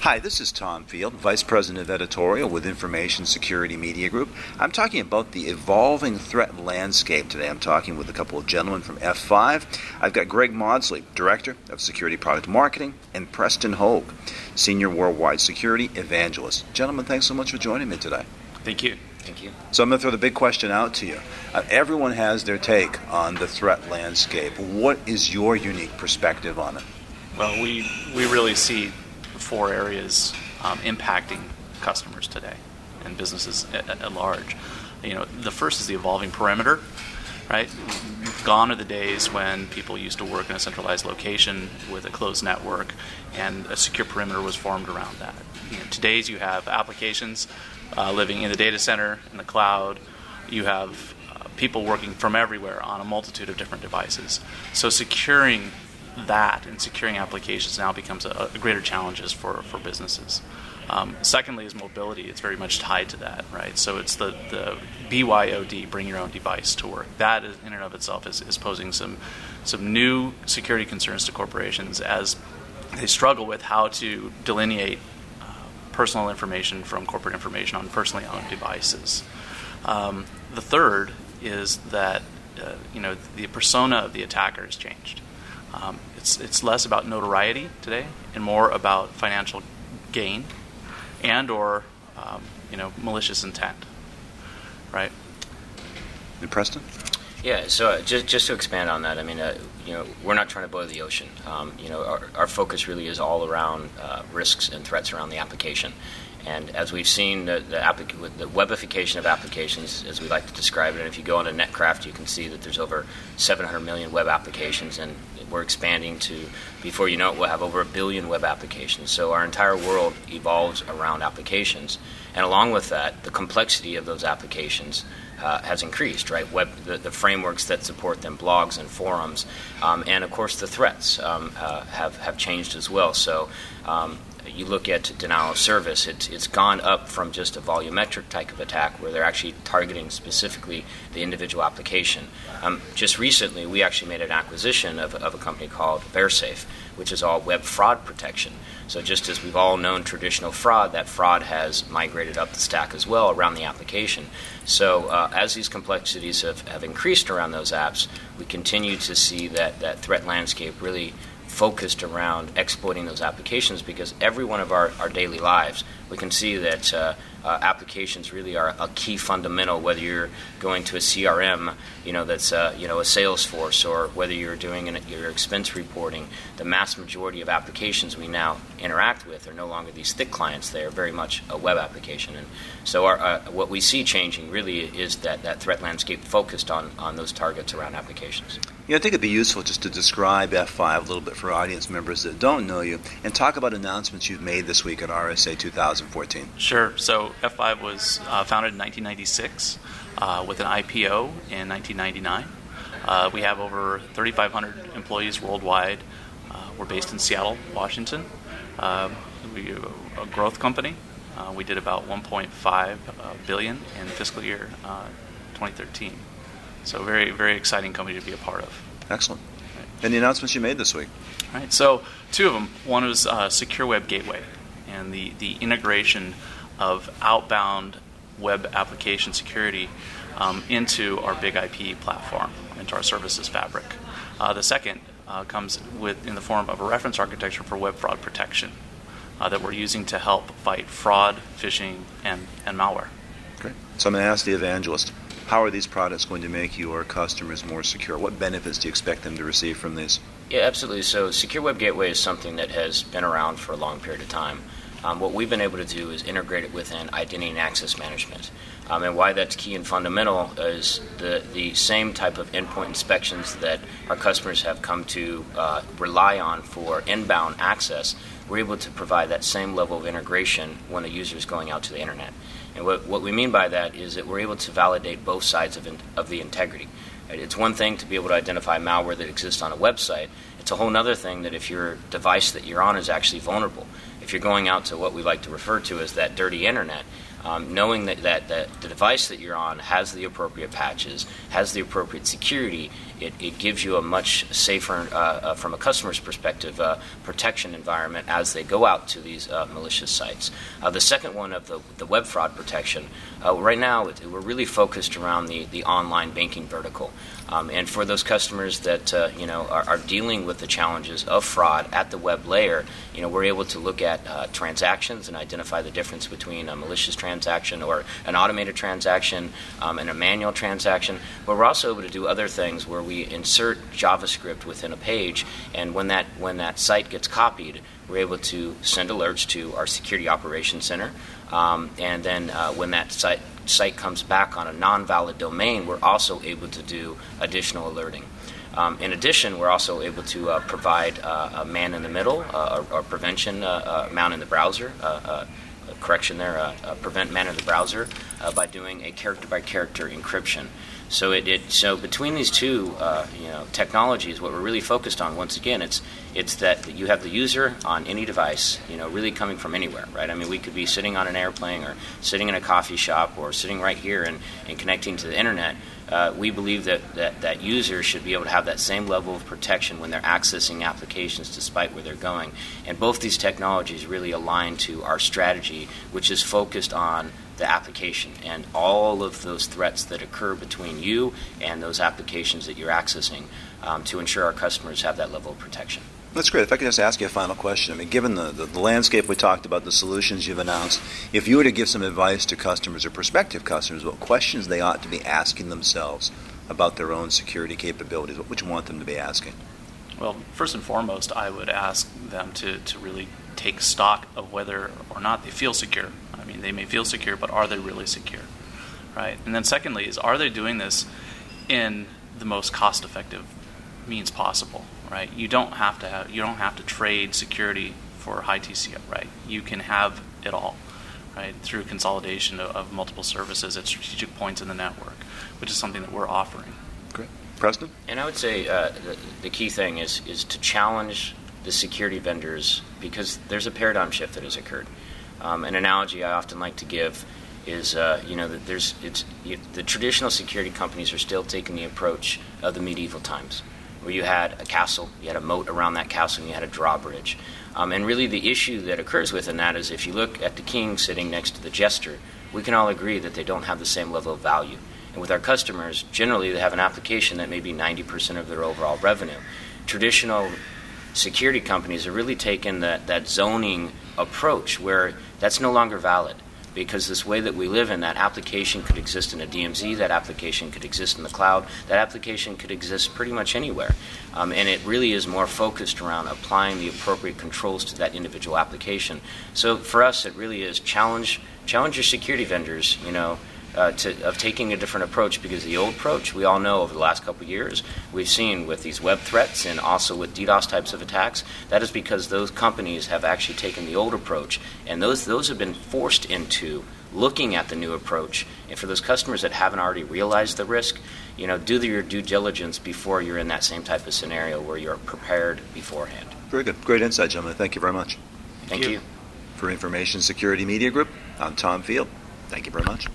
Hi, this is Tom Field, Vice President of Editorial with Information Security Media Group. I'm talking about the evolving threat landscape today. I'm talking with a couple of gentlemen from F5. I've got Greg Maudsley, Director of Security Product Marketing, and Preston Hogue, Senior Worldwide Security Evangelist. Gentlemen, thanks so much for joining me today. Thank you. Thank you. So I'm going to throw the big question out to you. Uh, everyone has their take on the threat landscape. What is your unique perspective on it? Well, we, we really see four areas um, impacting customers today and businesses at, at, large. You know, the first is the evolving perimeter, right? Gone are the days when people used to work in a centralized location with a closed network, and a secure perimeter was formed around that. You know, today's you have applications uh, living in the data center, in the cloud. You have uh, people working from everywhere on a multitude of different devices. So securing that and securing applications now becomes a, a greater challenge for, for businesses. Um, secondly, is mobility. It's very much tied to that, right? So it's the, the BYOD, bring your own device to work. That is, in and of itself is, is posing some some new security concerns to corporations as they struggle with how to delineate uh, personal information from corporate information on personally owned devices. Um, the third is that uh, you know the persona of the attacker has changed. Um, it's, it's less about notoriety today and more about financial gain and or um, you know malicious intent, right? And Preston. Yeah, so uh, just, just to expand on that, I mean, uh, you know, we're not trying to boil the ocean. Um, you know, our, our focus really is all around uh, risks and threats around the application. And as we've seen, the, the, applic- the, webification of applications, as we like to describe it, and if you go onto Netcraft, you can see that there's over 700 million web applications, and we're expanding to, before you know it, we'll have over a billion web applications. So our entire world evolves around applications. And along with that, the complexity of those applications uh, has increased, right? Web, the, the, frameworks that support them, blogs and forums, um, and of course the threats um, uh, have, have changed as well. So um, you look at denial of service, it's, it's gone up from just a volumetric type of attack where they're actually targeting specifically the individual application. Um, just recently, we actually made an acquisition of, of a company called Versafe, which is all web fraud protection. So, just as we've all known traditional fraud, that fraud has migrated up the stack as well around the application. So, uh, as these complexities have, have increased around those apps, we continue to see that, that threat landscape really focused around exploiting those applications because every one of our, our daily lives, we can see that uh, uh, applications really are a key fundamental. Whether you're going to a CRM, you know that's uh, you know a Salesforce, or whether you're doing an, your expense reporting, the mass majority of applications we now interact with are no longer these thick clients. They are very much a web application, and so our, uh, what we see changing really is that that threat landscape focused on on those targets around applications. Yeah, I think it'd be useful just to describe F5 a little bit for audience members that don't know you, and talk about announcements you've made this week at RSA 2014. Sure. So F5 was uh, founded in 1996 uh, with an IPO in 1999. Uh, we have over 3,500 employees worldwide. Uh, we're based in Seattle, Washington. Um, we're a growth company. Uh, we did about 1.5 uh, billion in fiscal year 2013. So very, very exciting company to be a part of. Excellent. Right. And the announcements you made this week? All right. So two of them. One was Secure Web Gateway and the, the integration of outbound web application security um, into our BIG-IP platform, into our services fabric. Uh, the second uh, comes with in the form of a reference architecture for web fraud protection uh, that we're using to help fight fraud, phishing, and, and malware. Great. So I'm going to ask the evangelist, how are these products going to make your customers more secure? What benefits do you expect them to receive from these? Yeah, absolutely. So Secure Web Gateway is something that has been around for a long period of time. Um, what we've been able to do is integrate it within identity and access management. Um, and why that's key and fundamental is the, the same type of endpoint inspections that our customers have come to uh, rely on for inbound access. We're able to provide that same level of integration when a user is going out to the internet. And what, what we mean by that is that we're able to validate both sides of, in, of the integrity. It's one thing to be able to identify malware that exists on a website. It's a whole other thing that if your device that you're on is actually vulnerable, if you're going out to what we like to refer to as that dirty internet, um, knowing that, that, that the device that you're on has the appropriate patches, has the appropriate security, it, it gives you a much safer, uh, uh, from a customer's perspective, uh, protection environment as they go out to these uh, malicious sites. Uh, the second one of the, the web fraud protection, uh, right now it, we're really focused around the, the online banking vertical. Um, and for those customers that you know are, are, dealing with the challenges of fraud at the web layer, you know we're able to look at transactions and identify the difference between a malicious transaction or an automated transaction um, and a manual transaction. But we're also able to do other things where we insert JavaScript within a page, and when that when that site gets copied, we're able to send alerts to our security operations center. Um, and then uh, when that site site comes back on a non valid domain, we're also able to do additional alerting. Um, in addition, we're also able to uh, provide uh, a man in the middle uh, or, or, prevention uh, uh, mount in the browser. Uh, correction there, prevent man in the browser by doing a character by character encryption. So it, it so between these two uh, you know technologies, what we're really focused on once again, it's it's that you have the user on any device, you know, really coming from anywhere, right? I mean, we could be sitting on an airplane or sitting in a coffee shop or sitting right here and, and connecting to the internet. Uh, we believe that, that that user should be able to have that same level of protection when they're accessing applications despite where they're going. And both these technologies really align to our strategy, which is focused on the application and all of those threats that occur between you and those applications that you're accessing um, to ensure our customers have that level of protection. That's great. If I could just ask you a final question. I mean, given the, the, the, landscape we talked about, the solutions you've announced, if you were to give some advice to customers or prospective customers, what questions they ought to be asking themselves about their own security capabilities, what would you want them to be asking? Well, first and foremost, I would ask them to, to really take stock of whether or not they feel secure I mean, they may feel secure, but are they really secure? Right? And then secondly is are they doing this in the most cost-effective means possible? Right? You don't have to have you don't have to trade security for high TCO. Right? You can have it all. Right, through consolidation of, of multiple services at strategic points in the network, which is something that we're offering. Great. Preston? And I would say uh, the, the, key thing is, is to challenge the security vendors because there's a paradigm shift that has occurred. Um, an analogy I often like to give is, uh, you know, that there's it's you, the traditional security companies are still taking the approach of the medieval times, where you had a castle, you had a moat around that castle, and you had a drawbridge. Um, and really, the issue that occurs within that is if you look at the king sitting next to the jester, we can all agree that they don't have the same level of value. And with our customers, generally, they have an application that may be 90% of their overall revenue. Traditional security companies have really taken that, that zoning approach where that's no longer valid because this way that we live in, that application could exist in a DMZ, that application could exist in the cloud, that application could exist pretty much anywhere. Um, and it really is more focused around applying the appropriate controls to that individual application. So for us, it really is challenge challenge your security vendors. You know, uh, to, of taking a different approach because the old approach we all know over the last couple of years we've seen with these web threats and also with DDoS types of attacks that is because those companies have actually taken the old approach and those those have been forced into looking at the new approach. And for those customers that haven't already realized the risk you know do your due diligence before you're in that same type of scenario where you're prepared beforehand. Very good. Great insight gentlemen. Thank you very much. Thank, thank you. you. For information security media group i'm tom field. Thank you very much